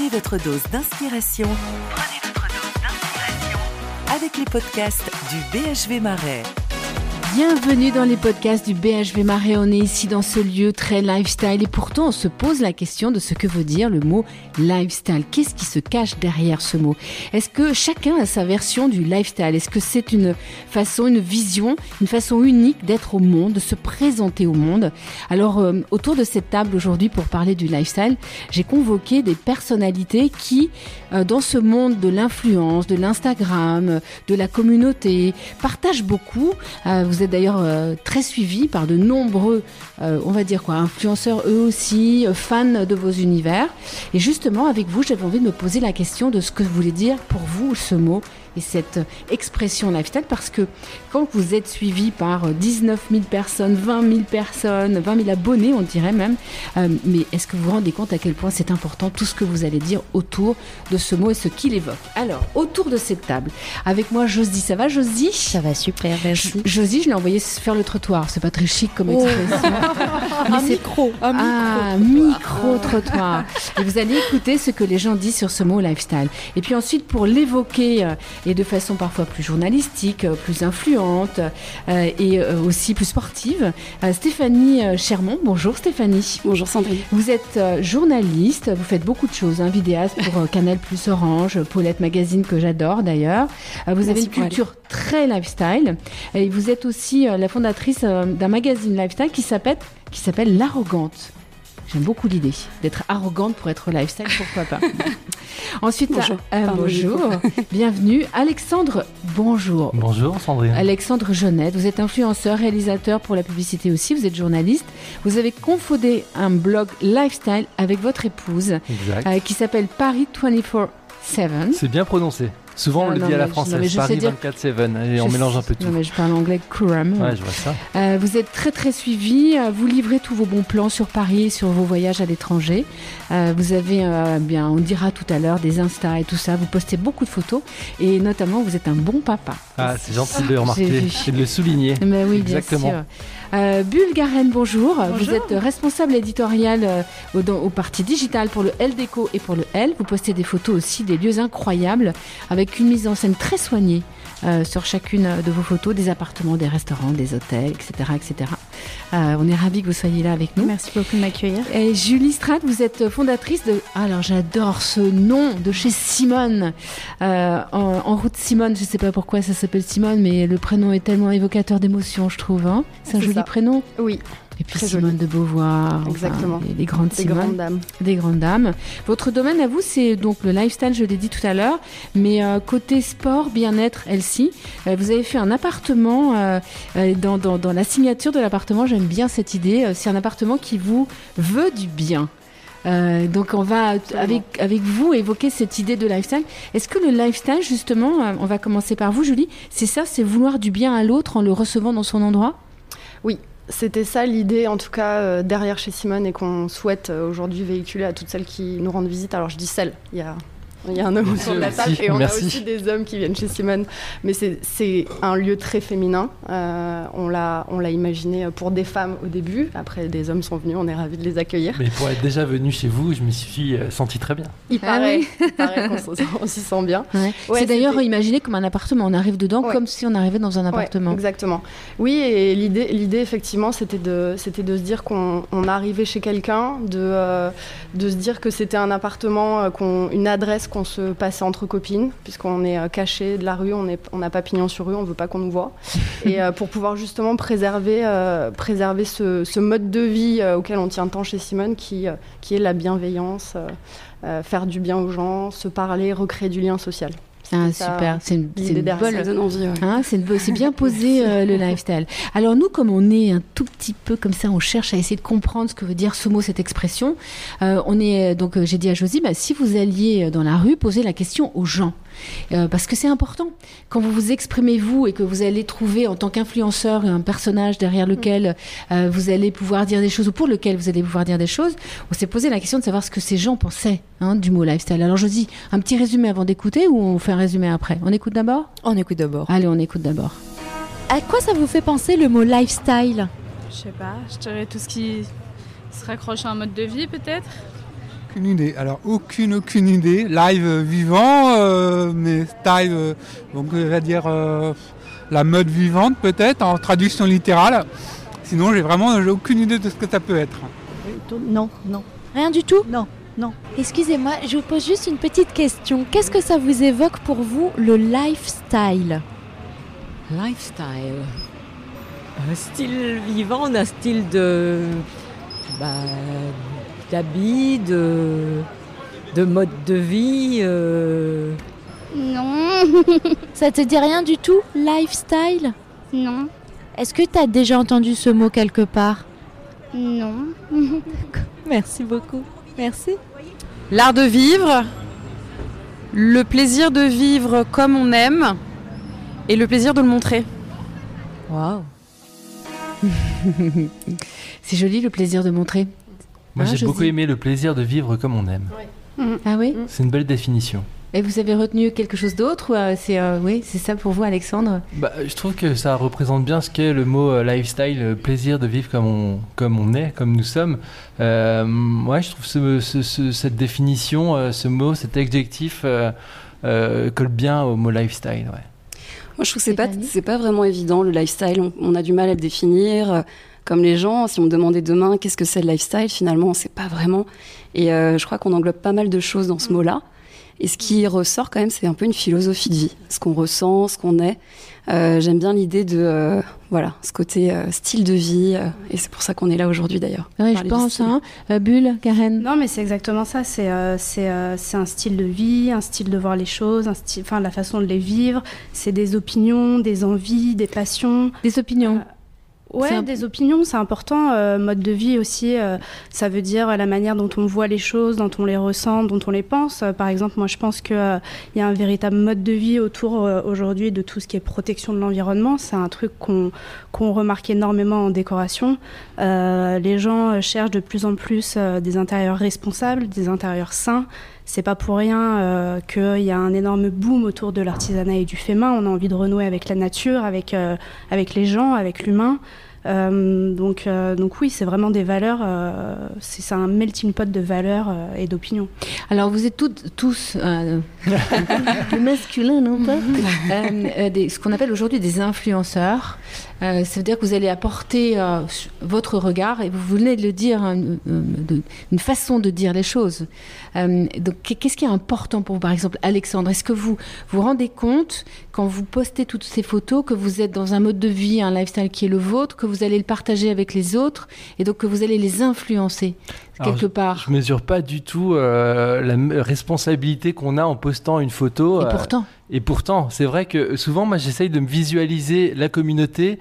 Prenez votre dose d'inspiration. Avec les podcasts du BHV Marais. Bienvenue dans les podcasts du BHV Marais. On est ici dans ce lieu très lifestyle et pourtant on se pose la question de ce que veut dire le mot lifestyle. Qu'est-ce qui se cache derrière ce mot? Est-ce que chacun a sa version du lifestyle? Est-ce que c'est une façon, une vision, une façon unique d'être au monde, de se présenter au monde? Alors euh, autour de cette table aujourd'hui pour parler du lifestyle, j'ai convoqué des personnalités qui, euh, dans ce monde de l'influence, de l'Instagram, de la communauté, partagent beaucoup. Euh, êtes d'ailleurs euh, très suivi par de nombreux, euh, on va dire quoi, influenceurs eux aussi, euh, fans de vos univers. Et justement, avec vous, j'avais envie de me poser la question de ce que voulait dire pour vous ce mot et cette expression lifestyle parce que quand vous êtes suivi par 19 000 personnes, 20 000 personnes, 20 000 abonnés, on dirait même, euh, mais est-ce que vous vous rendez compte à quel point c'est important tout ce que vous allez dire autour de ce mot et ce qu'il évoque? Alors, autour de cette table, avec moi Josie, ça va Josie? Ça va super, merci. Josie, je l'ai envoyé faire le trottoir, c'est pas très chic comme Oh. expression. un micro, un Ah, micro-trottoir. Et vous allez écouter ce que les gens disent sur ce mot lifestyle. Et puis ensuite, pour l'évoquer, euh, et de façon parfois plus journalistique, euh, plus influente, euh, et euh, aussi plus sportive, Stéphanie Chermont. Bonjour Stéphanie. Bonjour Sandrine. Vous êtes journaliste, vous faites beaucoup de choses, hein, vidéaste pour Canal Plus Orange, Paulette Magazine que j'adore d'ailleurs. Vous avez une culture très lifestyle et vous êtes aussi euh, la fondatrice d'un magazine lifestyle qui s'appelle qui s'appelle L'Arrogante. J'aime beaucoup l'idée d'être arrogante pour être lifestyle, pourquoi pas. Ensuite, Bonjour. euh, Pardon, bonjour, bienvenue. Alexandre, bonjour. Bonjour Sandrine. Alexandre Jeunette, vous êtes influenceur, réalisateur pour la publicité aussi, vous êtes journaliste. Vous avez confondé un blog lifestyle avec votre épouse Exact. euh, qui s'appelle Paris 24-7. C'est bien prononcé. Souvent on le dit à la française, Paris dire- 24-7, et on mélange un peu tout. Non mais je parle anglais couramment. Ouais, je vois ça. Euh, vous êtes très très suivi, euh, vous livrez tous vos bons plans sur Paris, sur vos voyages à l'étranger. Euh, vous avez, euh, bien, on dira tout à l'heure, des Insta et tout ça. Vous postez beaucoup de photos et notamment vous êtes un bon papa. Ah, c'est gentil de le remarquer et de le souligner. Mais oui, Exactement. bien sûr. Euh, Bulgaren, bonjour. Vous êtes responsable éditorial euh, au, dans- au parti digital pour le L Déco et pour le L. Vous postez des photos aussi des lieux incroyables avec une mise en scène très soignée. Euh, sur chacune de vos photos, des appartements, des restaurants, des hôtels, etc. etc. Euh, on est ravis que vous soyez là avec nous. Merci beaucoup de m'accueillir. Et Julie Strat, vous êtes fondatrice de. Ah, Alors j'adore ce nom de chez Simone. Euh, en, en route Simone, je sais pas pourquoi ça s'appelle Simone, mais le prénom est tellement évocateur d'émotion, je trouve. hein. c'est un joli ça. prénom. Oui, Et puis Très Simone de Beauvoir. enfin, Exactement. les, les grandes des Simone, grandes dames. des grandes dames. Votre domaine à vous, c'est donc le lifestyle, je l'ai dit tout à l'heure, mais euh, côté sport, bien-être, Elsie, euh, vous avez fait un appartement. euh, euh, dans, dans, dans la signature de l'appartement, j'aime bien cette idée. c'est un appartement qui vous veut du bien. Euh, donc on va avec, avec vous évoquer cette idée de lifestyle. Est-ce que le lifestyle, justement, on va commencer par vous, Julie, c'est ça, c'est vouloir du bien à l'autre en le recevant dans son endroit? C'était ça l'idée, en tout cas, euh, derrière chez Simone et qu'on souhaite euh, aujourd'hui véhiculer à toutes celles qui nous rendent visite. Alors je dis celles, il y a, il y a un homme autour de la table aussi, et on merci. a aussi des hommes qui viennent chez Simone. Mais c'est- c'est un lieu très féminin. Euh, on l'a on l'a imaginé pour des femmes au début. Après, des hommes sont venus, on est ravis de les accueillir. Mais pour être déjà venu chez vous, je me suis senti très bien. Il Ah paraît, oui. il paraît qu'on s'y sent bien. Ouais. Ouais, C'est d'ailleurs imaginé comme un appartement. On arrive dedans Ouais. comme si on arrivait dans un Ouais, appartement. exactement. Oui, et l'idée, l'idée effectivement, c'était de, c'était de se dire qu'on on arrivait chez quelqu'un, de, euh, de se dire que c'était un appartement, euh, qu'on, une adresse qu'on se passait entre copines, puisqu'on est euh, caché de la rue, on n'a pas pignon sur rue, on veut pas qu'on nous voit. et euh, pour pouvoir justement préserver, euh, préserver ce, ce mode de vie auquel on tient tant chez Simone, qui, qui est la bienveillance, faire du bien aux gens, se parler, recréer du lien social. Ah, super. C'est une, bonne. Hein, c'est, bien posé euh, le lifestyle. Alors nous, comme on est un tout petit peu comme ça, on cherche à essayer de comprendre ce que veut dire ce mot, cette expression. Euh, on est donc, euh, j'ai dit à Josie, bah, si vous alliez euh, dans la rue, poser la question aux gens. Euh, parce que c'est important. Quand vous vous exprimez vous et que vous allez trouver en tant qu'influenceur un personnage derrière lequel euh, vous allez pouvoir dire des choses ou pour lequel vous allez pouvoir dire des choses, on s'est posé la question de savoir ce que ces gens pensaient hein, du mot lifestyle. Alors Josie, un petit résumé avant d'écouter ou on fait un résumé après? On écoute d'abord? On écoute d'abord. Allez, on écoute d'abord. À quoi ça vous fait penser le mot lifestyle? Je sais pas, je dirais tout ce qui se raccroche à un mode de vie peut-être. Aucune idée. Alors, aucune, aucune idée. Live euh, vivant, euh, mais style, euh, donc on va dire euh, la mode vivante peut-être, en traduction littérale. Sinon, j'ai vraiment aucune idée de ce que ça peut être. Non, non, Rien du tout? Non, non. Excusez-moi, je vous pose juste une petite question. Qu'est-ce que ça vous évoque pour vous le lifestyle? Lifestyle. Un style vivant, un style de. Bah, d'habits, de. de mode de vie. euh, Non, Ça te dit rien du tout Lifestyle? Non, Est-ce que tu as déjà entendu ce mot quelque part? Non. Merci beaucoup. Merci. L'art de vivre, le plaisir de vivre comme on aime et le plaisir de le montrer. Waouh! C'est joli le plaisir de montrer. Moi, Ah, j'ai beaucoup aimé le plaisir de vivre comme on aime. Ah oui C'est une belle définition. Et vous avez retenu quelque chose d'autre ou euh, c'est euh, oui, c'est ça pour vous Alexandre? Bah, je trouve que ça représente bien ce qu'est le mot euh, lifestyle, le plaisir de vivre comme on, comme on est, comme nous sommes. Euh, ouais, je trouve ce- ce- ce- cette définition, euh, ce mot, cet adjectif euh, euh, colle bien au mot lifestyle. Ouais. Moi, je trouve que c'est pas, pas vraiment évident le lifestyle. On, on a du mal à le définir. Comme les gens, si on me demandait demain qu'est-ce que c'est le lifestyle, finalement, on sait pas vraiment. Et euh, je crois qu'on englobe pas mal de choses dans ce mot-là. Et ce qui ressort quand même, c'est un peu une philosophie de vie, ce qu'on ressent, ce qu'on est. Euh, J'aime bien l'idée de euh, voilà ce côté euh, style de vie, euh, et c'est pour ça qu'on est là aujourd'hui d'ailleurs. Oui, je pense. Hein. Euh, Bulle, Karen Non, mais c'est exactement ça. C'est euh, c'est euh, c'est un style de vie, un style de voir les choses, un style, enfin la façon de les vivre. C'est des opinions, des envies, des passions. Des opinions. Ouais, un- des opinions, c'est important. euh, mode de vie aussi, euh, ça veut dire la manière dont on voit les choses, dont on les ressent, dont on les pense. Euh, par exemple, moi, je pense qu'il il y a un véritable mode de vie autour euh, aujourd'hui de tout ce qui est protection de l'environnement. C'est un truc qu'on qu'on remarque énormément en décoration. Euh, les gens euh, cherchent de plus en plus euh, des intérieurs responsables, des intérieurs sains. C'est pas pour rien euh, qu'il y a un énorme boom autour de l'artisanat et du fait main. On a envie de renouer avec la nature, avec, euh, avec les gens, avec l'humain. Euh, donc, euh, donc oui, c'est vraiment des valeurs, euh, c'est un melting pot de valeurs euh, et d'opinions. Alors vous êtes toutes, tous euh, le masculin, non pas? Euh, euh, des- Ce qu'on appelle aujourd'hui des influenceurs. Euh, ça veut dire que vous allez apporter euh, votre regard et vous venez de le dire, hein, une, de- une façon de dire les choses. Euh, donc qu'est-ce qui est important pour vous, par exemple, Alexandre Est-ce que vous vous rendez compte quand vous postez toutes ces photos que vous êtes dans un mode de vie, un lifestyle qui est le vôtre, que vous allez le partager avec les autres et donc que vous allez les influencer Alors, quelque part Je mesure pas du tout euh, la responsabilité qu'on a en postant une photo. Et euh, pourtant. Et pourtant, c'est vrai que souvent, moi, j'essaye de me visualiser la communauté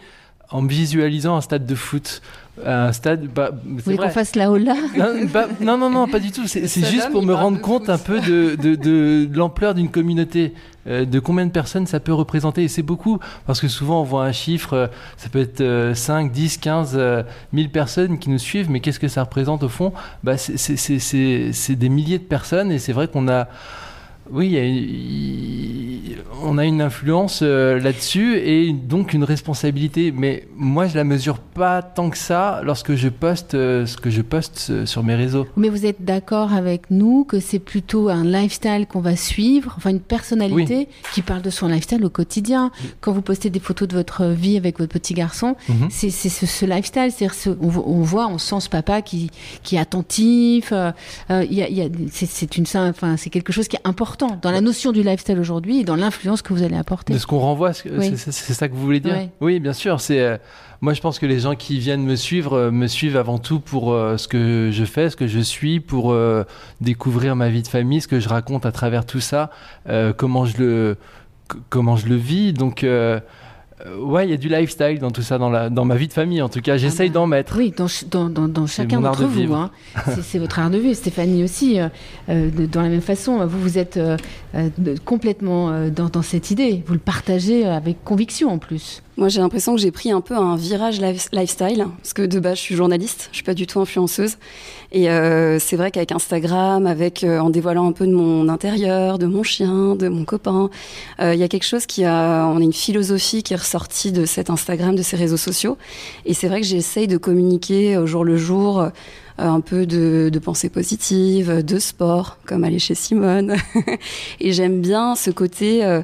en me visualisant un stade de foot. Un stade. Bah, Vous voulez qu'on fasse la hola Non, pas- non, non, non, pas du tout. C'est juste pour me rendre compte un peu de, de, de- de l'ampleur d'une communauté, euh, de combien de personnes ça peut représenter. Et c'est beaucoup, parce que souvent on voit un chiffre, euh, ça peut être euh, 5, 10, 15 euh, 1000 personnes qui nous suivent, mais qu'est-ce que ça représente au fond? Bah, c'est des milliers de personnes, et c'est vrai qu'on a. Oui, il y a- il- on a une influence euh, là-dessus et donc une responsabilité. Mais moi, je la mesure pas tant que ça lorsque je poste euh, ce que je poste euh, sur mes réseaux. Mais vous êtes d'accord avec nous que c'est plutôt un lifestyle qu'on va suivre, enfin une personnalité qui parle de son lifestyle au quotidien. Quand vous postez des photos de votre vie avec votre petit garçon, Mhm. c'est c'est ce, ce lifestyle, on, vo- on voit, on sent ce papa qui, qui est attentif. euh, il y a- il y a- c'est- c'est une, enfin c'est quelque chose qui est important dans la notion du lifestyle aujourd'hui et dans l'influence que vous allez apporter. De ce qu'on renvoie, Oui. c'est- ça que vous voulez dire. Oui, bien sûr. C'est euh, moi, je pense que les gens qui viennent me suivre euh, me suivent avant tout pour euh, ce que je fais, ce que je suis, pour découvrir ma vie de famille, ce que je raconte à travers tout ça, comment je le comment je le vis. Donc ouais, il y a du lifestyle dans tout ça, dans la dans ma vie de famille. En tout cas, j'essaye bah, d'en mettre. Oui, dans, dans, dans, chacun d'entre de vous. hein. C'est- votre art de vivre. Stéphanie aussi, euh, euh, de- dans la même façon. Vous, vous êtes euh, euh, de- complètement euh, dans, dans cette idée. Vous le partagez euh, avec conviction en plus. Moi, j'ai l'impression que j'ai pris un peu un virage life- lifestyle, parce que de base, je suis journaliste, je suis pas du tout influenceuse. Et euh, c'est vrai qu'avec Instagram, avec euh, en dévoilant un peu de mon intérieur, de mon chien, de mon copain, euh, il y a quelque chose qui a, on a une philosophie qui est ressortie de cet Instagram, de ces réseaux sociaux. Et c'est vrai que j'essaye de communiquer au jour le jour. un peu de, de pensée positive, de sport, comme aller chez Simone. et j'aime bien ce côté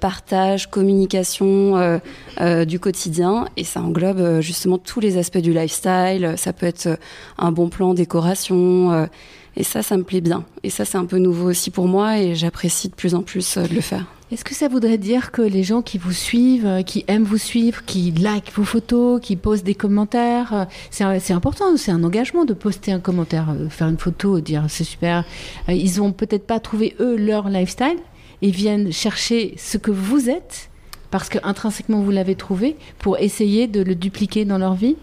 partage, communication euh, euh, du quotidien et ça englobe justement tous les aspects du lifestyle. Ça peut être un bon plan décoration et ça, ça me plaît bien. Et ça, c'est un peu nouveau aussi pour moi et j'apprécie de plus en plus de le faire. Est-ce que ça voudrait dire que les gens qui vous suivent, qui aiment vous suivre, qui like vos photos, qui posent des commentaires, c'est important, c'est un engagement de poster un commentaire, faire une photo, dire c'est super. Ils ont peut-être pas trouvé eux leur lifestyle, ils viennent chercher ce que vous êtes, parce que intrinsèquement vous l'avez trouvé, pour essayer de le dupliquer dans leur vie?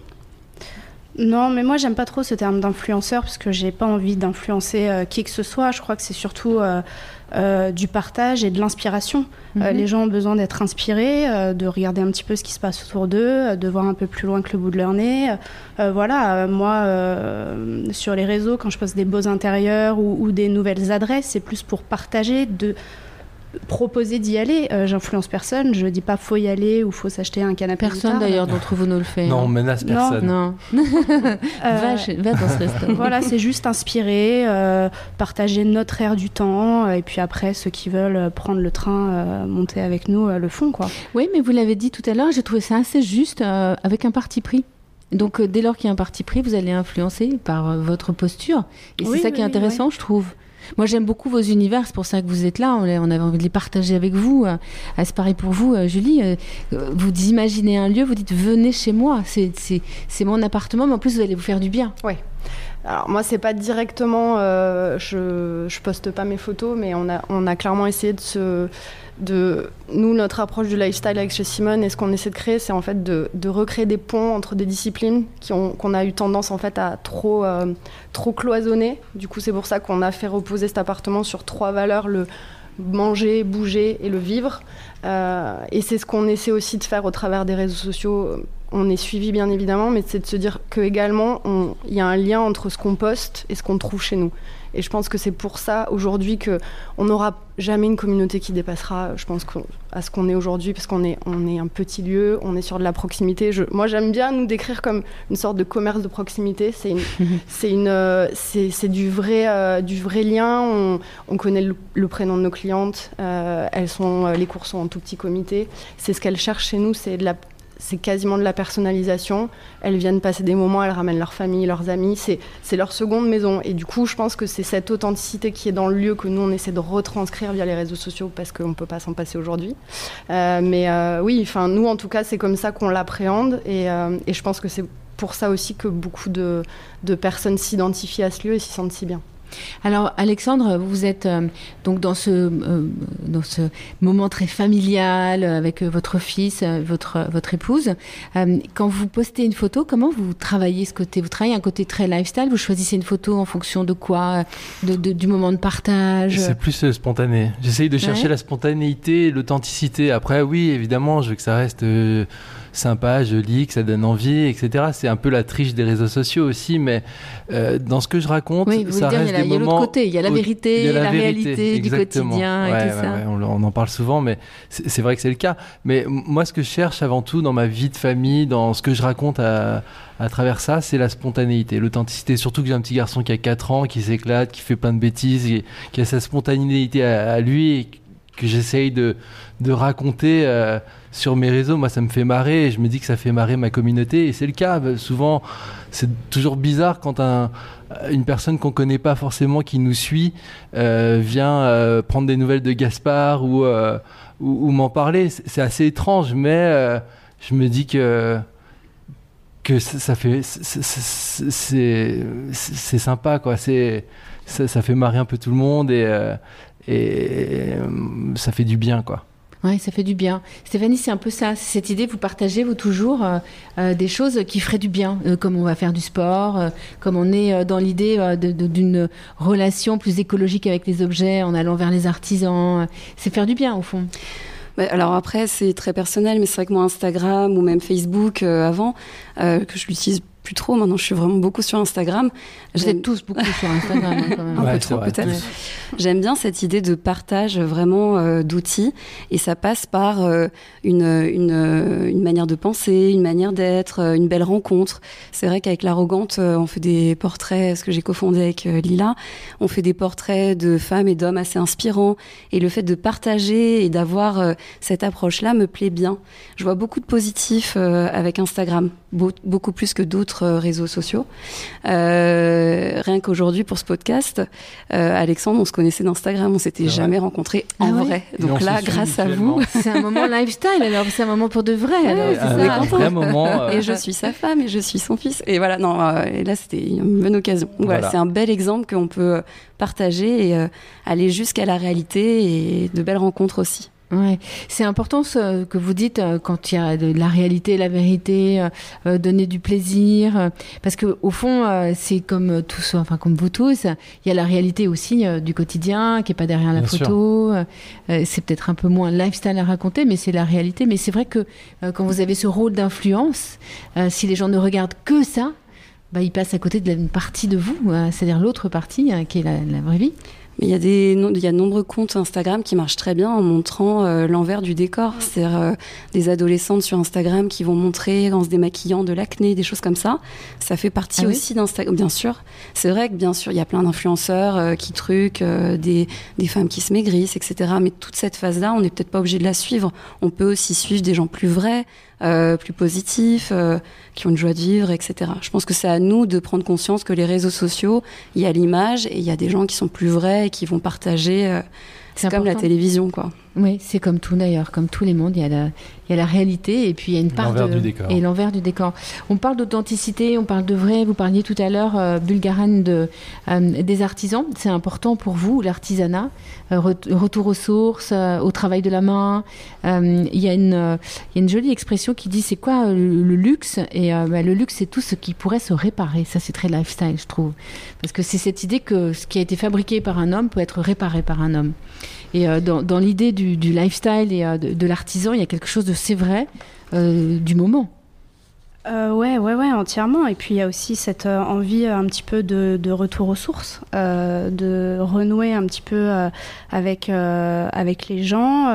Non, mais moi j'aime pas trop ce terme d'influenceur parce que j'ai pas envie d'influencer euh, qui que ce soit. Je crois que c'est surtout euh, euh, du partage et de l'inspiration. Mhm. les gens ont besoin d'être inspirés, de regarder un petit peu ce qui se passe autour d'eux, de voir un peu plus loin que le bout de leur nez. voilà, moi sur les réseaux, quand je poste des beaux intérieurs ou, ou des nouvelles adresses, c'est plus pour partager de proposer d'y aller. Euh, j'influence personne. Je dis pas faut y aller ou faut s'acheter un canapé. Personne d'ailleurs d'entre vous ne le fait. Non, on menace personne. Non. va, va, dans ce restaurant. Voilà, c'est juste inspirer, euh, partager notre air du temps. Et puis après, ceux qui veulent prendre le train, euh, monter avec nous, le font. Quoi. Oui, mais vous l'avez dit tout à l'heure, j'ai trouvé ça assez juste avec un parti pris. Donc dès lors qu'il y a un parti pris, vous allez influencer par votre posture. Et c'est ça qui est intéressant, je trouve. Moi, j'aime beaucoup vos univers, c'est pour ça que vous êtes là. On, avait envie de les partager avec vous. Euh, c'est pareil pour vous, euh, Julie. Euh, vous imaginez un lieu, vous dites venez chez moi. C'est mon appartement, mais en plus, vous allez vous faire du bien. Oui. Alors moi, c'est pas directement, je, je poste pas mes photos, mais on a, clairement essayé de se, de nous notre approche du lifestyle avec chez Simone et ce qu'on essaie de créer c'est en fait de, recréer des ponts entre des disciplines qui ont qu'on a eu tendance en fait à trop euh, trop cloisonner. Du coup c'est pour ça qu'on a fait reposer cet appartement sur trois valeurs le manger bouger et le vivre. Euh, et c'est ce qu'on essaie aussi de faire au travers des réseaux sociaux on est suivi bien évidemment mais c'est de se dire que également il y a un lien entre ce qu'on poste et ce qu'on trouve chez nous et je pense que c'est pour ça aujourd'hui que on n'aura jamais une communauté qui dépassera, je pense, à ce qu'on est aujourd'hui, parce qu'on est, on est un petit lieu, on est sur de la proximité. Je, moi, j'aime bien nous décrire comme une sorte de commerce de proximité. C'est, c'est, une, euh, c'est, du, vrai, euh, du vrai lien. On, on connaît le, prénom de nos clientes. Euh, elles sont, les cours sont en tout petit comité. C'est ce qu'elles cherchent chez nous, c'est de la, c'est quasiment de la personnalisation. Elles viennent passer des moments, elles ramènent leur famille, leurs amis. C'est leur seconde maison. Et du coup, je pense que c'est cette authenticité qui est dans le lieu que nous, on essaie de retranscrire via les réseaux sociaux parce qu'on ne peut pas s'en passer aujourd'hui. Euh, mais euh, oui, enfin, nous, en tout cas, c'est comme ça qu'on l'appréhende. Et, euh, je pense que c'est pour ça aussi que beaucoup de personnes s'identifient à ce lieu et s'y sentent si bien. Alors Alexandre, vous êtes euh, donc dans ce, euh, dans ce moment très familial avec votre fils, votre, votre épouse. Euh, quand vous postez une photo, comment vous travaillez ce côté? Vous travaillez un côté très lifestyle? Vous choisissez une photo en fonction de quoi? De, Du moment de partage? C'est plus spontané. J'essaye de chercher la spontanéité, l'authenticité. Après, oui, évidemment, je veux que ça reste sympa, joli, que ça donne envie, etc. C'est un peu la triche des réseaux sociaux aussi, mais euh, dans ce que je raconte, ça reste des moments. Il y a l'autre côté, il y a la vérité, la, réalité du quotidien et tout ça. on, en parle souvent, mais c'est vrai que c'est le cas. Mais moi, ce que je cherche avant tout dans ma vie de famille, dans ce que je raconte à, à travers ça, c'est la spontanéité, l'authenticité. Surtout que j'ai un petit garçon qui a 4 ans, qui s'éclate, qui fait plein de bêtises, qui a sa spontanéité à, lui et que j'essaye de, de raconter. Euh, sur mes réseaux, moi, ça me fait marrer je me dis que ça fait marrer ma communauté et c'est le cas. Souvent, c'est toujours bizarre quand un, une personne qu'on connaît pas forcément qui nous suit euh, vient euh, prendre des nouvelles de Gaspard ou, euh, m'en parler. C'est assez étrange, mais je me dis que que ça fait c'est sympa quoi c'est ça, ça, fait marrer un peu tout le monde et, et ça fait du bien quoi oui, ça fait du bien. Stéphanie, c'est un peu ça. Cette idée, vous partagez, vous toujours, euh, euh, des choses qui feraient du bien, euh, comme on va faire du sport, comme on est dans l'idée d'une relation plus écologique avec les objets en allant vers les artisans. C'est faire du bien, au fond. alors après, c'est très personnel, mais c'est vrai que moi, Instagram ou même Facebook avant, que je l'utilise plus trop. Maintenant, je suis vraiment beaucoup sur Instagram. Vous êtes tous beaucoup sur Instagram, hein, quand même. Un peu trop, peut-être. J'aime bien cette idée de partage vraiment euh, d'outils et ça passe par euh, une, une, une, manière de penser, une manière d'être, une belle rencontre. C'est vrai qu'avec l'arrogante, on fait des portraits, ce que j'ai cofondé avec Lila, on fait des portraits de femmes et d'hommes assez inspirants et le fait de partager et d'avoir cette approche-là me plaît bien. Je vois beaucoup de positifs avec Instagram, beaucoup plus que d'autres réseaux sociaux. rien qu'aujourd'hui pour ce podcast, Alexandre, on se connaissait d'Instagram, on s'était jamais rencontrés en Ah ouais vrai. Donc là, grâce à vous, C'est un moment lifestyle, alors c'est un moment pour de vrai. alors, c'est ça. un vrai moment. euh, et je suis sa femme et je suis son fils. Et voilà, non, euh, et là c'était une bonne occasion. Donc Voilà, Voilà. c'est un bel exemple qu'on peut euh, partager et euh, aller jusqu'à la réalité et de belles rencontres aussi. Ouais, c'est important ce que vous dites euh, quand il y a de la réalité, la vérité, euh, euh, donner du plaisir, euh, parce que au fond, euh, c'est comme tous, enfin comme vous tous, il y a la réalité aussi euh, du quotidien qui est pas derrière la Bien photo. c'est peut-être un peu moins lifestyle à raconter, mais c'est la réalité. Mais c'est vrai que quand vous avez ce rôle d'influence, si les gens ne regardent que ça. Bah, ils passent à côté d'une partie de vous, c'est-à-dire l'autre partie euh, qui est la, la vraie vie. Mais il y a des, il y a de nombreux comptes Instagram qui marchent très bien en montrant euh, l'envers du décor. C'est-à-dire euh, des adolescentes sur Instagram qui vont montrer en se démaquillant de l'acné, des choses comme ça. Ça fait partie Ah oui aussi d'Instagram. Bien sûr, c'est vrai que bien sûr il y a plein d'influenceurs euh, qui truquent, euh, des, des femmes qui se maigrissent, etc. Mais toute cette phase-là, on n'est peut-être pas obligé de la suivre. On peut aussi suivre des gens plus vrais, euh, plus positifs, euh, qui ont une joie de vivre, etc. Je pense que c'est à nous de prendre conscience que les réseaux sociaux, il y a l'image et il y a des gens qui sont plus vrais et qui vont partager. euh, C'est comme la télévision, quoi. Oui, c'est comme tout d'ailleurs, comme tous les mondes, il y a la, il y a la réalité et puis il y a une part L'envers de du décor. et l'envers du décor. On parle d'authenticité, on parle de vrai. Vous parliez tout à l'heure, euh, Bulgaran, de euh, des artisans. C'est important pour vous, l'artisanat, euh, re- retour aux sources, euh, au travail de la main. Il y a une, il y a une jolie expression qui dit c'est quoi le, le luxe? Et bah, le luxe, c'est tout ce qui pourrait se réparer. Ça, c'est très lifestyle, je trouve, parce que c'est cette idée que ce qui a été fabriqué par un homme peut être réparé par un homme. Et dans, dans l'idée du, du lifestyle et euh, de, de l'artisan, il y a quelque chose de c'est vrai euh, du moment. Euh, ouais, ouais, ouais, entièrement. Et puis il y a aussi cette euh, envie euh, un petit peu de, retour aux sources, euh, de renouer un petit peu avec avec les gens,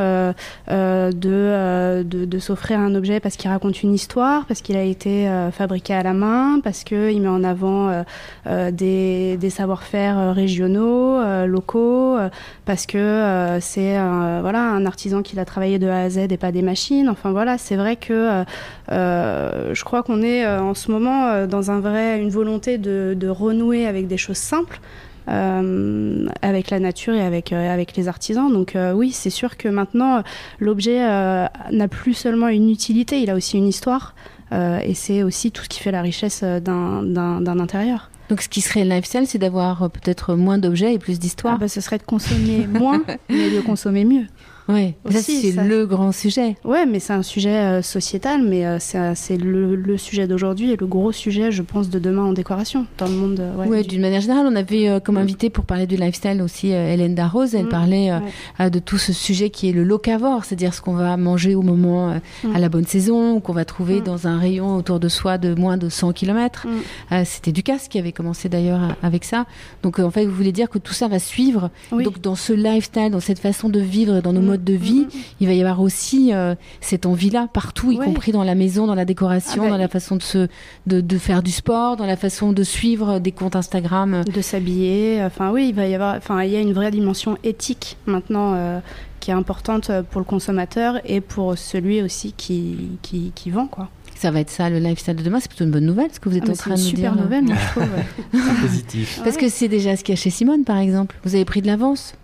de, de s'offrir un objet parce qu'il raconte une histoire, parce qu'il a été fabriqué à la main, parce que il met en avant des des savoir-faire régionaux, locaux, parce que c'est voilà un artisan qui l'a travaillé de A à Z et pas des machines. Enfin voilà, c'est vrai que je crois qu'on est euh, en ce moment euh, dans un vrai, une volonté de, de renouer avec des choses simples. euh, avec la nature et avec, euh, avec les artisans. Donc euh, oui, c'est sûr que maintenant, l'objet n'a plus seulement une utilité, il a aussi une histoire. et c'est aussi tout ce qui fait la richesse d'un- intérieur. Donc ce qui serait le lifestyle, c'est d'avoir peut-être moins d'objets et plus d'histoire. Ah bah, ce serait de consommer moins, mais de consommer mieux. Oui, ça c'est ça- le grand sujet. Ouais, mais c'est un sujet euh, sociétal, mais euh, c'est le, le sujet d'aujourd'hui et le gros sujet, je pense, de demain en décoration dans le monde. euh, ouais, Ouais, du- d'une manière générale, on avait euh, comme invité pour parler du lifestyle aussi Hélène Darroze. Elle Mm, parlait ouais. de tout ce sujet qui est le locavore, c'est-à-dire ce qu'on va manger au moment Mm. à la bonne saison, qu'on va trouver Mm. dans un rayon autour de soi de moins de 100 km. Mm. C'était Ducasse qui avait commencé d'ailleurs avec ça. Donc en fait, vous voulez dire que tout ça va suivre. Oui. Donc dans ce lifestyle, dans cette façon de vivre, dans nos modes de vie, il va y avoir aussi euh, cette envie-là partout, y Ouais. compris dans la maison, dans la décoration, Ah bah, dans la façon de, se, de, de faire du sport, dans la façon de suivre des comptes Instagram. de s'habiller. Enfin, oui, il va y avoir. Enfin, il y a une vraie dimension éthique maintenant euh, qui est importante pour le consommateur et pour celui aussi qui, qui, qui vend, quoi. Ça va être ça, le lifestyle de demain. C'est plutôt une bonne nouvelle, ce que vous êtes Ah, en train c'est de une nous super dire. là. nouvelle, moi, je trouve. ouais. Positif. Parce que c'est déjà ce qu'il y a chez Simone, par exemple. Vous avez pris de l'avance?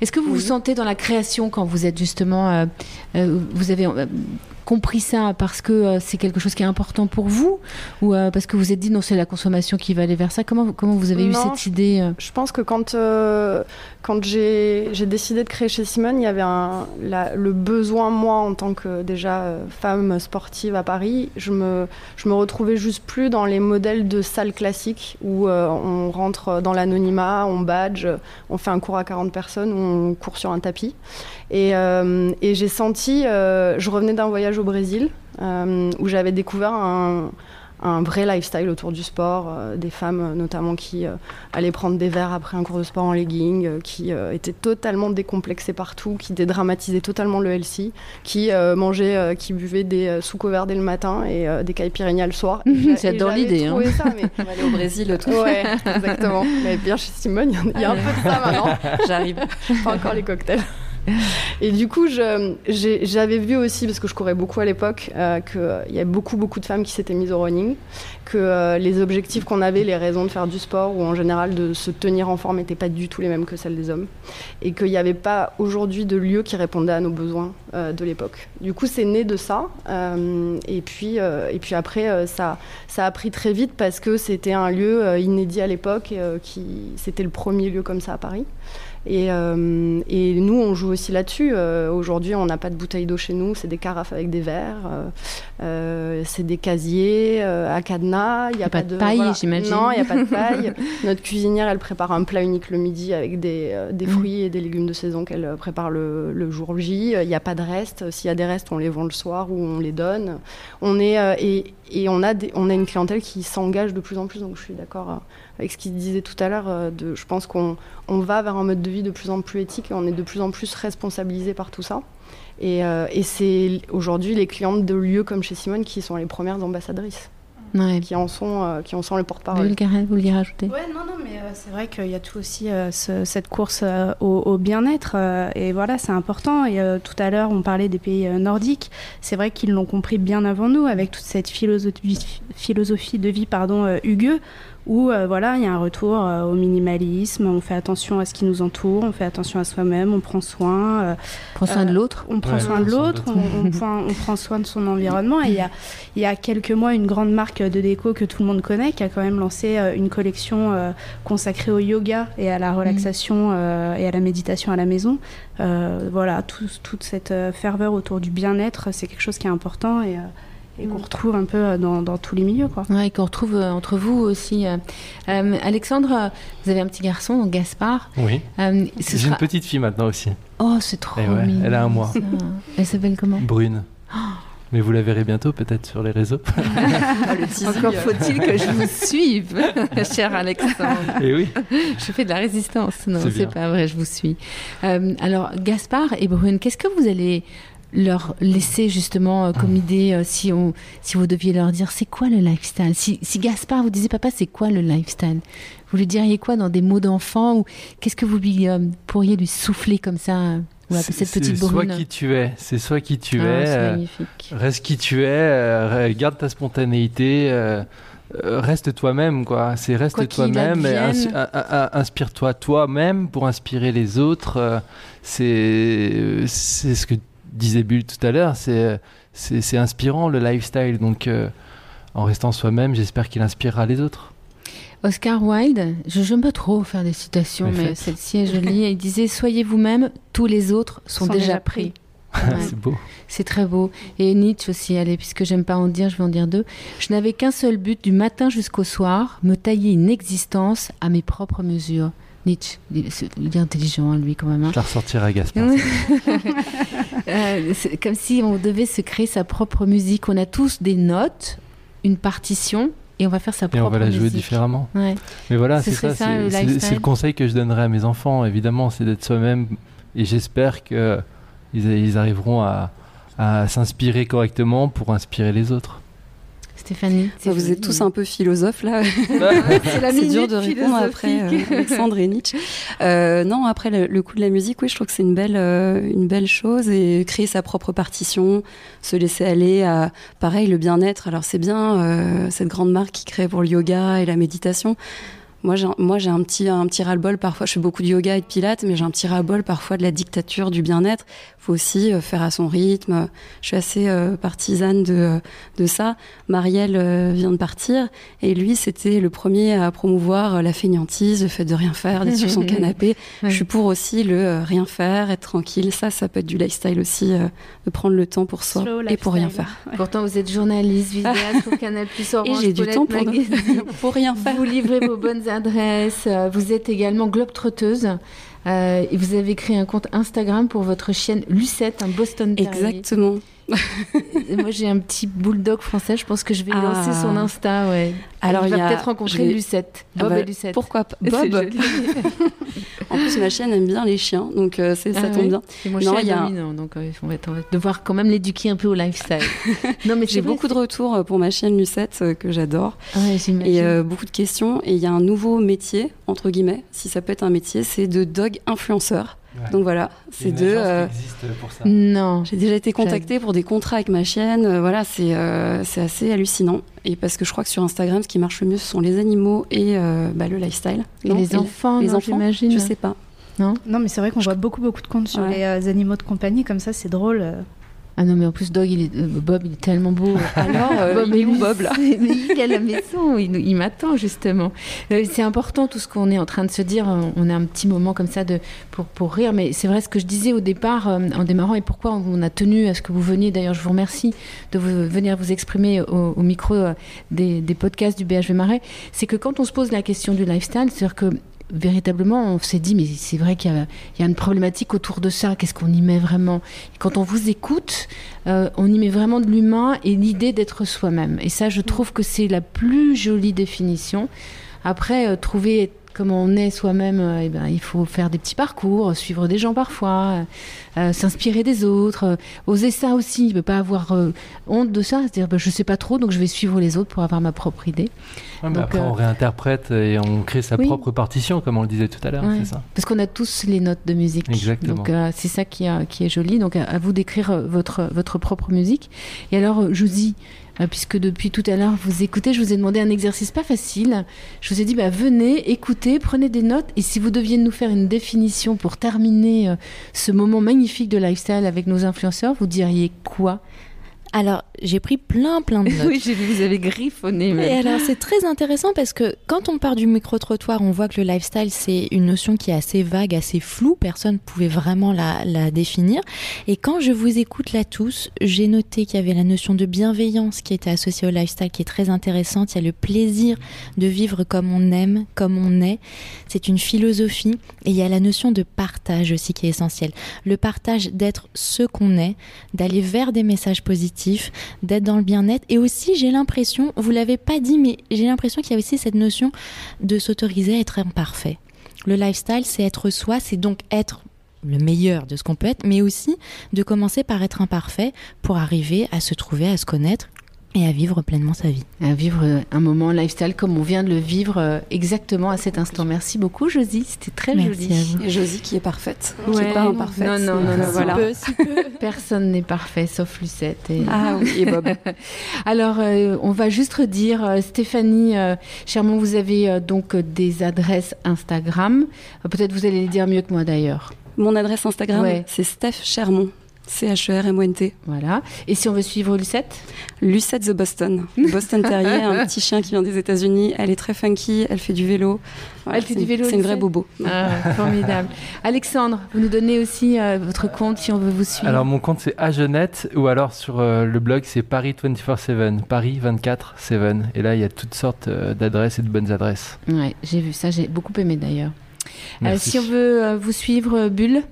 Est-ce que vous Oui. vous sentez dans la création quand vous êtes justement, euh, euh, vous avez euh, compris ça parce que euh, c'est quelque chose qui est important pour vous ou euh, parce que vous êtes dit non c'est la consommation qui va aller vers ça Comment comment vous avez eu cette idée euh Je pense que quand, quand j'ai j'ai décidé de créer chez Simone, il y avait un, la- le besoin, moi, en tant que déjà femme sportive à Paris, je me, je me retrouvais juste plus dans les modèles de salles classiques où on rentre dans l'anonymat, on badge, on fait un cours à 40 personnes, on court sur un tapis. Et, euh, et j'ai senti, euh, je revenais d'un voyage au Brésil euh, où j'avais découvert un, un vrai lifestyle autour du sport, euh, des femmes notamment qui euh, allaient prendre des verres après un cours de sport en legging, euh, qui étaient totalement décomplexées partout, qui dédramatisaient totalement le healthy, qui mangeaient, qui buvaient des sous-couverts dès le matin et des caipirinhas le soir. J'adore l'idée, hein. ça, mais On va aller au Brésil, le truc. Ouais, exactement. Mais bien chez Simone, il y y, a un peu de ça maintenant. J'arrive. Pas encore les cocktails. Et du coup, j'avais vu aussi, parce que je courais beaucoup à l'époque, euh, qu'il y a beaucoup, beaucoup de femmes qui s'étaient mises au running, que euh, les objectifs qu'on avait, les raisons de faire du sport ou en général de se tenir en forme n'étaient pas du tout les mêmes que celles des hommes. Et qu'il n'y avait pas aujourd'hui de lieu qui répondait à nos besoins euh, de l'époque. Du coup, c'est né de ça. euh, et, puis, euh, et puis après, euh, ça, ça a pris très vite parce que c'était un lieu euh, inédit à l'époque, euh, qui c'était le premier lieu comme ça à Paris. Et, euh, et nous, on joue aussi là-dessus. Euh, Aujourd'hui, on n'a pas de bouteilles d'eau chez nous, c'est des carafes avec des verres, euh, c'est des casiers à cadenas. Il n'y a, pas de paille, j'imagine. Non, il n'y a pas de paille. Notre cuisinière, elle prépare un plat unique le midi avec des, des Mm. fruits et des légumes de saison qu'elle prépare le, le jour J. Il n'y a pas de reste. S'il y a des restes, on les vend le soir ou on les donne. On est, et et on, a on a une clientèle qui s'engage de plus en plus, donc je suis d'accord euh, avec ce qu'il disait tout à l'heure. euh, je pense qu'on on va vers un mode de vie de plus en plus éthique et on est de plus en plus responsabilisé par tout ça. Et, euh, et c'est aujourd'hui les clientes de lieux comme chez Simone qui sont les premières ambassadrices, Ouais. qui en sont, euh, qui en sont le porte-parole. Vous vouliez rajouter? Ouais, non, non, mais euh, c'est vrai qu'il y a tout aussi euh, ce- cette course euh, au, au bien-être. euh, et voilà, c'est important. Et euh, tout à l'heure, on parlait des pays euh, nordiques. C'est vrai qu'ils l'ont compris bien avant nous, avec toute cette philosophie, philosophie de vie pardon, euh, hugueux, où euh, voilà, il y a un retour euh, au minimalisme. On fait attention à ce qui nous entoure, on fait attention à soi-même, on prend soin. euh, Prends soin de l'autre. on prend Ouais, soin de l'autre, on, on prend, on prend soin de son environnement. Et il y a, il y a quelques mois, une grande marque de déco que tout le monde connaît, qui a quand même lancé euh, une collection euh, consacrée au yoga et à la relaxation euh, et à la méditation à la maison. Euh, voilà, tout- toute cette ferveur autour du bien-être, c'est quelque chose qui est important et, euh, et qu'on retrouve un peu euh, dans, dans tous les milieux. Quoi. Ouais, et qu'on retrouve euh, entre vous aussi. euh. Alexandre, vous avez un petit garçon, donc Gaspard. Oui. Euh, J'ai sera- une petite fille maintenant aussi, Oh, c'est trop ouais, mignon. elle a un mois. ça. Elle s'appelle comment? Brune. Mais vous la verrez bientôt peut-être sur les réseaux. Encore faut-il que je vous suive, cher Alexandre. Et oui. Je fais de la résistance. Non, C'est pas vrai, je vous suis. Euh, alors, Gaspard et Brune, qu'est-ce que vous allez leur laisser justement euh, comme idée euh, si, on, si vous deviez leur dire c'est quoi le lifestyle? Si, si Gaspard vous disait papa c'est quoi le lifestyle? Vous lui diriez quoi dans des mots d'enfant ou qu'est-ce que vous lui, euh, pourriez lui souffler comme ça cette petite soit Brune? qui tu es, c'est soit qui tu Ah, es. c'est euh, magnifique. Reste qui tu es, euh, garde ta spontanéité, euh, reste toi-même, quoi. C'est reste toi-même inspire-toi toi-même pour inspirer les autres. c'est c'est ce que disait Bull tout à l'heure. C'est c'est c'est inspirant le lifestyle. Donc euh, en restant soi-même, j'espère qu'il inspirera les autres. Oscar Wilde, je n'aime pas trop faire des citations, Mais celle-ci est jolie. Il disait Soyez vous-même, tous les autres sont, Sont déjà, déjà pris. pris. Ouais. c'est beau. C'est très beau. Et Nietzsche aussi, allez, puisque j'aime pas en dire, je vais en dire deux. Je n'avais qu'un seul but du matin jusqu'au soir, me tailler une existence à mes propres mesures. Nietzsche, il est, intelligent, hein, lui, quand même. hein. Je la ressortirai à Gaspard. Euh, comme si on devait se créer sa propre musique. On a tous des notes, une partition, et on va faire sa Et propre on va la jouer musique. différemment. Ouais. Mais voilà, Ce c'est ça. c'est- le conseil que je donnerais à mes enfants, évidemment, c'est d'être soi-même. Et j'espère que ils, ils arriveront à, à s'inspirer correctement pour inspirer les autres. Stéphanie, Enfin, vous êtes tous un peu philosophes là. C'est la c'est dur de répondre après euh, Alexandre et Nietzsche. Euh, non, après le, le coup de la musique, oui, je trouve que c'est une belle, euh, une belle chose et créer sa propre partition, se laisser aller à, pareil, le bien-être. Alors c'est bien euh, cette grande marque qui crée pour le yoga et la méditation. Moi, j'ai, moi, j'ai un petit, un petit ras-le-bol parfois. Je fais beaucoup de yoga et de pilates, mais j'ai un petit ras-le-bol parfois de la dictature du bien-être. Faut aussi euh, faire à son rythme. Je suis assez euh, partisane de, de ça. Marielle euh, vient de partir et lui, c'était le premier à promouvoir euh, la fainéantise, le fait de rien faire, d'être sur son canapé. Ouais. Je suis pour aussi le euh, rien faire, être tranquille. Ça, ça peut être du lifestyle aussi, euh, de prendre le temps pour soi Slow et pour rien faire. Pourtant, vous êtes journaliste, vidéaste pour Canal Plus Orange, Et j'ai du temps pour, pour rien faire. Vous livrez vos bonnes adresses. Vous êtes également globe-trotteuse. euh, et vous avez créé un compte Instagram pour votre chienne Lucette, un Boston Terrier. Exactement. Moi, j'ai un petit bulldog français. Je pense que je vais Ah. lancer son Insta. Ouais. Alors, il va a- peut-être rencontrer vais- Lucette. Ah Bob bah, et Lucette. Pourquoi pas Bob. En plus, ma chienne aime bien les chiens, donc euh, c'est- ça Ah tombe bien. Et mon Non, chien il y a dominant, donc euh, on, va, on va devoir quand même l'éduquer un peu au lifestyle. non, mais J'ai vrai, beaucoup de retours euh, pour ma chienne Lucette euh, que j'adore. Ouais. Et beaucoup de questions. Et il y a un nouveau métier, entre guillemets, si ça peut être un métier, c'est de dog influenceur. Ouais. Donc voilà, c'est une de. agence qui euh, existe pour ça. Non. J'ai déjà été contactée pour des contrats avec ma chienne. Euh, voilà, c'est euh, c'est assez hallucinant. Et parce que je crois que sur Instagram, ce qui marche le mieux, ce sont les animaux et euh, bah, le lifestyle. Et Non les enfants, les non, enfants, j'imagine. je sais pas. Non? Non, mais c'est vrai qu'on voit beaucoup, beaucoup de comptes sur Ouais. les euh, animaux de compagnie, comme ça, c'est drôle. Ah non, mais en plus, Dog, il est, euh, Bob, il est tellement beau. Alors, euh, il est où, Bob, là Mais il est à la maison, il, il m'attend justement. Euh, c'est important tout ce qu'on est en train de se dire. On a un petit moment comme ça de, pour, pour rire, mais c'est vrai ce que je disais au départ en démarrant et pourquoi on a tenu à ce que vous veniez. D'ailleurs, je vous remercie de vous- venir vous exprimer au, au micro des, des podcasts du BHV Marais. C'est que quand on se pose la question du lifestyle, c'est-à-dire que véritablement, on s'est dit, mais c'est vrai qu'il y, y a une problématique autour de ça. Qu'est-ce qu'on y met vraiment? Et Quand on vous écoute, euh, on y met vraiment de l'humain et l'idée d'être soi-même. Et ça, je trouve que c'est la plus jolie définition. Après, euh, trouver comment on est soi-même, euh, eh ben, il faut faire des petits parcours, suivre des gens parfois, euh, s'inspirer des autres, euh, oser ça aussi. Ne pas avoir honte de ça, c'est-à-dire ben, je ne sais pas trop, donc je vais suivre les autres pour avoir ma propre idée. Ouais, mais Donc, après, euh, on réinterprète et on crée sa oui. propre partition, comme on le disait tout à l'heure, Ouais. c'est ça. Parce qu'on a tous les notes de musique. Exactement. Donc euh, c'est ça qui, a- qui est joli. Donc à, à vous d'écrire euh, votre, votre propre musique. Et alors, euh, je vous dis, euh, puisque depuis tout à l'heure vous écoutez, je vous ai demandé un exercice pas facile. Je vous ai dit, bah, venez, écoutez, prenez des notes. Et si vous deviez nous faire une définition pour terminer euh, ce moment magnifique de lifestyle avec nos influenceurs, vous diriez quoi? Alors, j'ai pris plein, plein de notes. Oui, j'ai vu, vous avez griffonné. même. Et alors, c'est très intéressant parce que quand on part du micro-trottoir, on voit que le lifestyle, c'est une notion qui est assez vague, assez floue. Personne ne pouvait vraiment la, la définir. Et quand je vous écoute là tous, j'ai noté qu'il y avait la notion de bienveillance qui était associée au lifestyle, qui est très intéressante. Il y a le plaisir de vivre comme on aime, comme on est. C'est une philosophie. Et il y a la notion de partage aussi qui est essentielle. Le partage d'être ce qu'on est, d'aller vers des messages positifs, d'être dans le bien-être. Et aussi, j'ai l'impression, vous l'avez pas dit, mais j'ai l'impression qu'il y a aussi cette notion de s'autoriser à être imparfait. Le lifestyle, c'est être soi, c'est donc être le meilleur de ce qu'on peut être, mais aussi de commencer par être imparfait pour arriver à se trouver, à se connaître et à vivre pleinement sa vie. À vivre euh, un moment lifestyle comme on vient de le vivre euh, exactement à cet instant. Merci beaucoup, Josie. C'était très Merci joli. à vous. Et Josie qui est parfaite, qui Ouais. n'est pas imparfaite. Non, non, non, non, voilà. voilà. Personne n'est parfait sauf Lucette. Et... Ah oui, et Bob. Alors, euh, on va juste redire, euh, Stéphanie euh, Chermont, vous avez euh, donc des adresses Instagram. Peut-être vous allez les dire mieux que moi d'ailleurs. Mon adresse Instagram, Ouais. c'est Steph Chermont. C-H-E-R-M-O-N-T. Voilà. Et si on veut suivre Lucette? Lucette the Boston. Boston Terrier, un petit chien qui vient des États-Unis. Elle est très funky, elle fait du vélo. Voilà, Elle fait du vélo, C'est une vraie bobo. Ah, Formidable. Alexandre, vous nous donnez aussi euh, votre compte si on veut vous suivre. Alors mon compte c'est Agenette ou alors sur euh, le blog c'est Paris 24/7, Paris 24/7 et là il y a toutes sortes euh, d'adresses et de bonnes adresses. Ouais, j'ai vu ça, j'ai beaucoup aimé d'ailleurs. Euh, si on veut euh, vous suivre, euh, Bulle?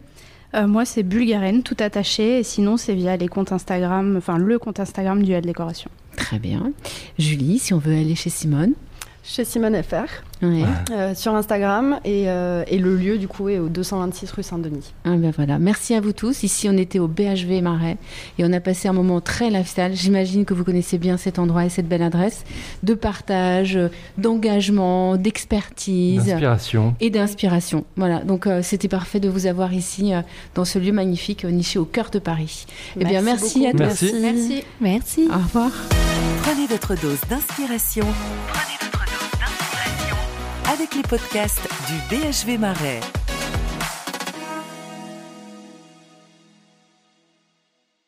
Euh, moi, c'est Bulgaren, tout attaché. Et sinon, c'est via les comptes Instagram, enfin le compte Instagram du Décoration. Très bien. Julie, si on veut aller chez Simone. Chez Simone FR, Ouais. euh, sur Instagram. Et, euh, et le lieu, du coup, est au 226 rue Saint-Denis. Ah ben voilà, merci à vous tous. Ici, on était au BHV Marais et on a passé un moment très lifestyle. J'imagine que vous connaissez bien cet endroit et cette belle adresse de partage, d'engagement, d'expertise D'inspiration. et d'inspiration. Voilà, donc euh, c'était parfait de vous avoir ici euh, dans ce lieu magnifique niché au cœur de Paris. Eh bien, merci beaucoup. à tous. Merci. Merci. Merci. Au revoir. Prenez votre dose d'inspiration. Prenez votre dose d'inspiration avec les podcasts du BHV Marais.